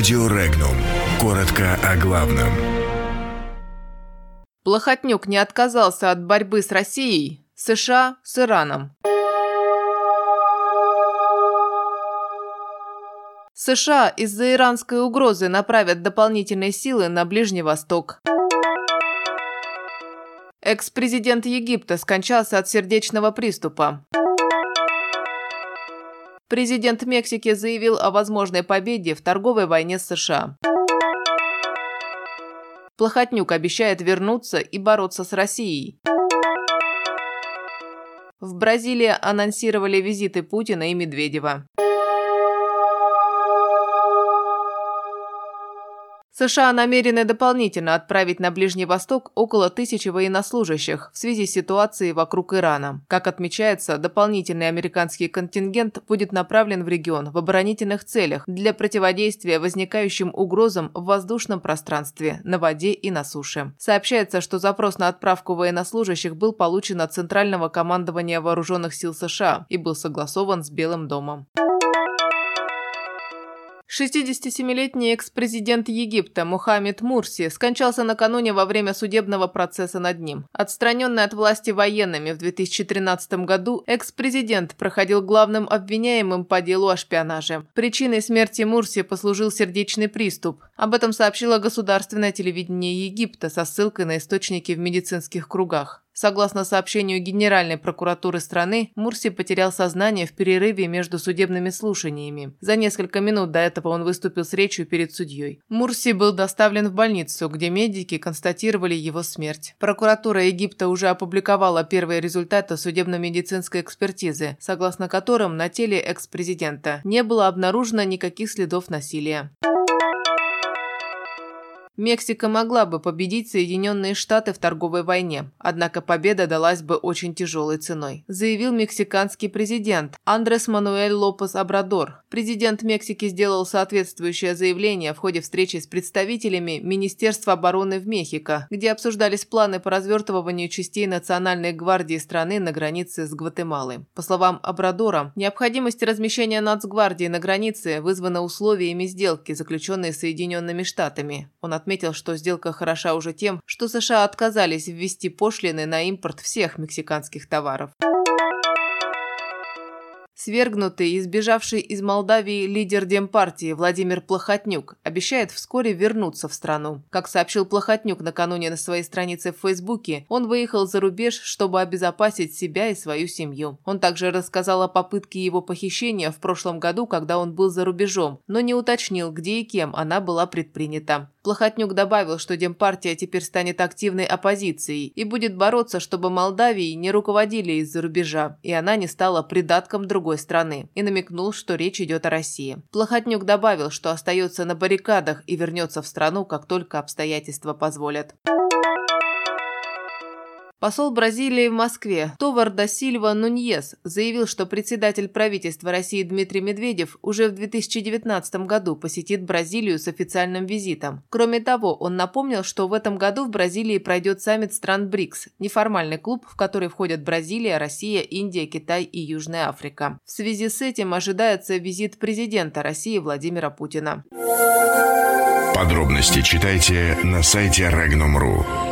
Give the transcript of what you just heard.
Радио Регнум. Коротко о главном. Плохотнюк не отказался от борьбы с Россией, США с Ираном. США из-за иранской угрозы направят дополнительные силы на Ближний Восток. Экс-президент Египта скончался от сердечного приступа. Президент Мексики заявил о возможной победе в торговой войне с США. Плохотнюк обещает вернуться и бороться с Россией. В Бразилии анонсировали визиты Путина и Медведева. США намерены дополнительно отправить на Ближний Восток около тысячи военнослужащих в связи с ситуацией вокруг Ирана. Как отмечается, дополнительный американский контингент будет направлен в регион в оборонительных целях для противодействия возникающим угрозам в воздушном пространстве, на воде и на суше. Сообщается, что запрос на отправку военнослужащих был получен от Центрального командования Вооруженных сил США и был согласован с Белым домом. 67-летний экс-президент Египта Мухаммед Мурси скончался накануне во время судебного процесса над ним. Отстраненный от власти военными в 2013 году, экс-президент проходил главным обвиняемым по делу о шпионаже. Причиной смерти Мурси послужил сердечный приступ. Об этом сообщило государственное телевидение Египта со ссылкой на источники в медицинских кругах. Согласно сообщению Генеральной прокуратуры страны, Мурси потерял сознание в перерыве между судебными слушаниями. За несколько минут до этого он выступил с речью перед судьей. Мурси был доставлен в больницу, где медики констатировали его смерть. Прокуратура Египта уже опубликовала первые результаты судебно-медицинской экспертизы, согласно которым на теле экс-президента не было обнаружено никаких следов насилия. Мексика могла бы победить Соединенные Штаты в торговой войне, однако победа далась бы очень тяжелой ценой, заявил мексиканский президент Андрес Мануэль Лопес Абрадор. Президент Мексики сделал соответствующее заявление в ходе встречи с представителями Министерства обороны в Мехико, где обсуждались планы по развертыванию частей Национальной гвардии страны на границе с Гватемалой. По словам Абрадора, необходимость размещения нацгвардии на границе вызвана условиями сделки, заключенной Соединенными Штатами. Он отметил, отметил, что сделка хороша уже тем, что США отказались ввести пошлины на импорт всех мексиканских товаров. Свергнутый и сбежавший из Молдавии лидер Демпартии Владимир Плохотнюк обещает вскоре вернуться в страну. Как сообщил Плохотнюк накануне на своей странице в Фейсбуке, он выехал за рубеж, чтобы обезопасить себя и свою семью. Он также рассказал о попытке его похищения в прошлом году, когда он был за рубежом, но не уточнил, где и кем она была предпринята. Плохотнюк добавил, что Демпартия теперь станет активной оппозицией и будет бороться, чтобы Молдавии не руководили из-за рубежа, и она не стала придатком другой страны, и намекнул, что речь идет о России. Плохотнюк добавил, что остается на баррикадах и вернется в страну, как только обстоятельства позволят. Посол Бразилии в Москве Товар да Сильва Нуньес заявил, что председатель правительства России Дмитрий Медведев уже в 2019 году посетит Бразилию с официальным визитом. Кроме того, он напомнил, что в этом году в Бразилии пройдет саммит стран БРИКС, неформальный клуб, в который входят Бразилия, Россия, Индия, Китай и Южная Африка. В связи с этим ожидается визит президента России Владимира Путина. Подробности читайте на сайте Regnum.ru.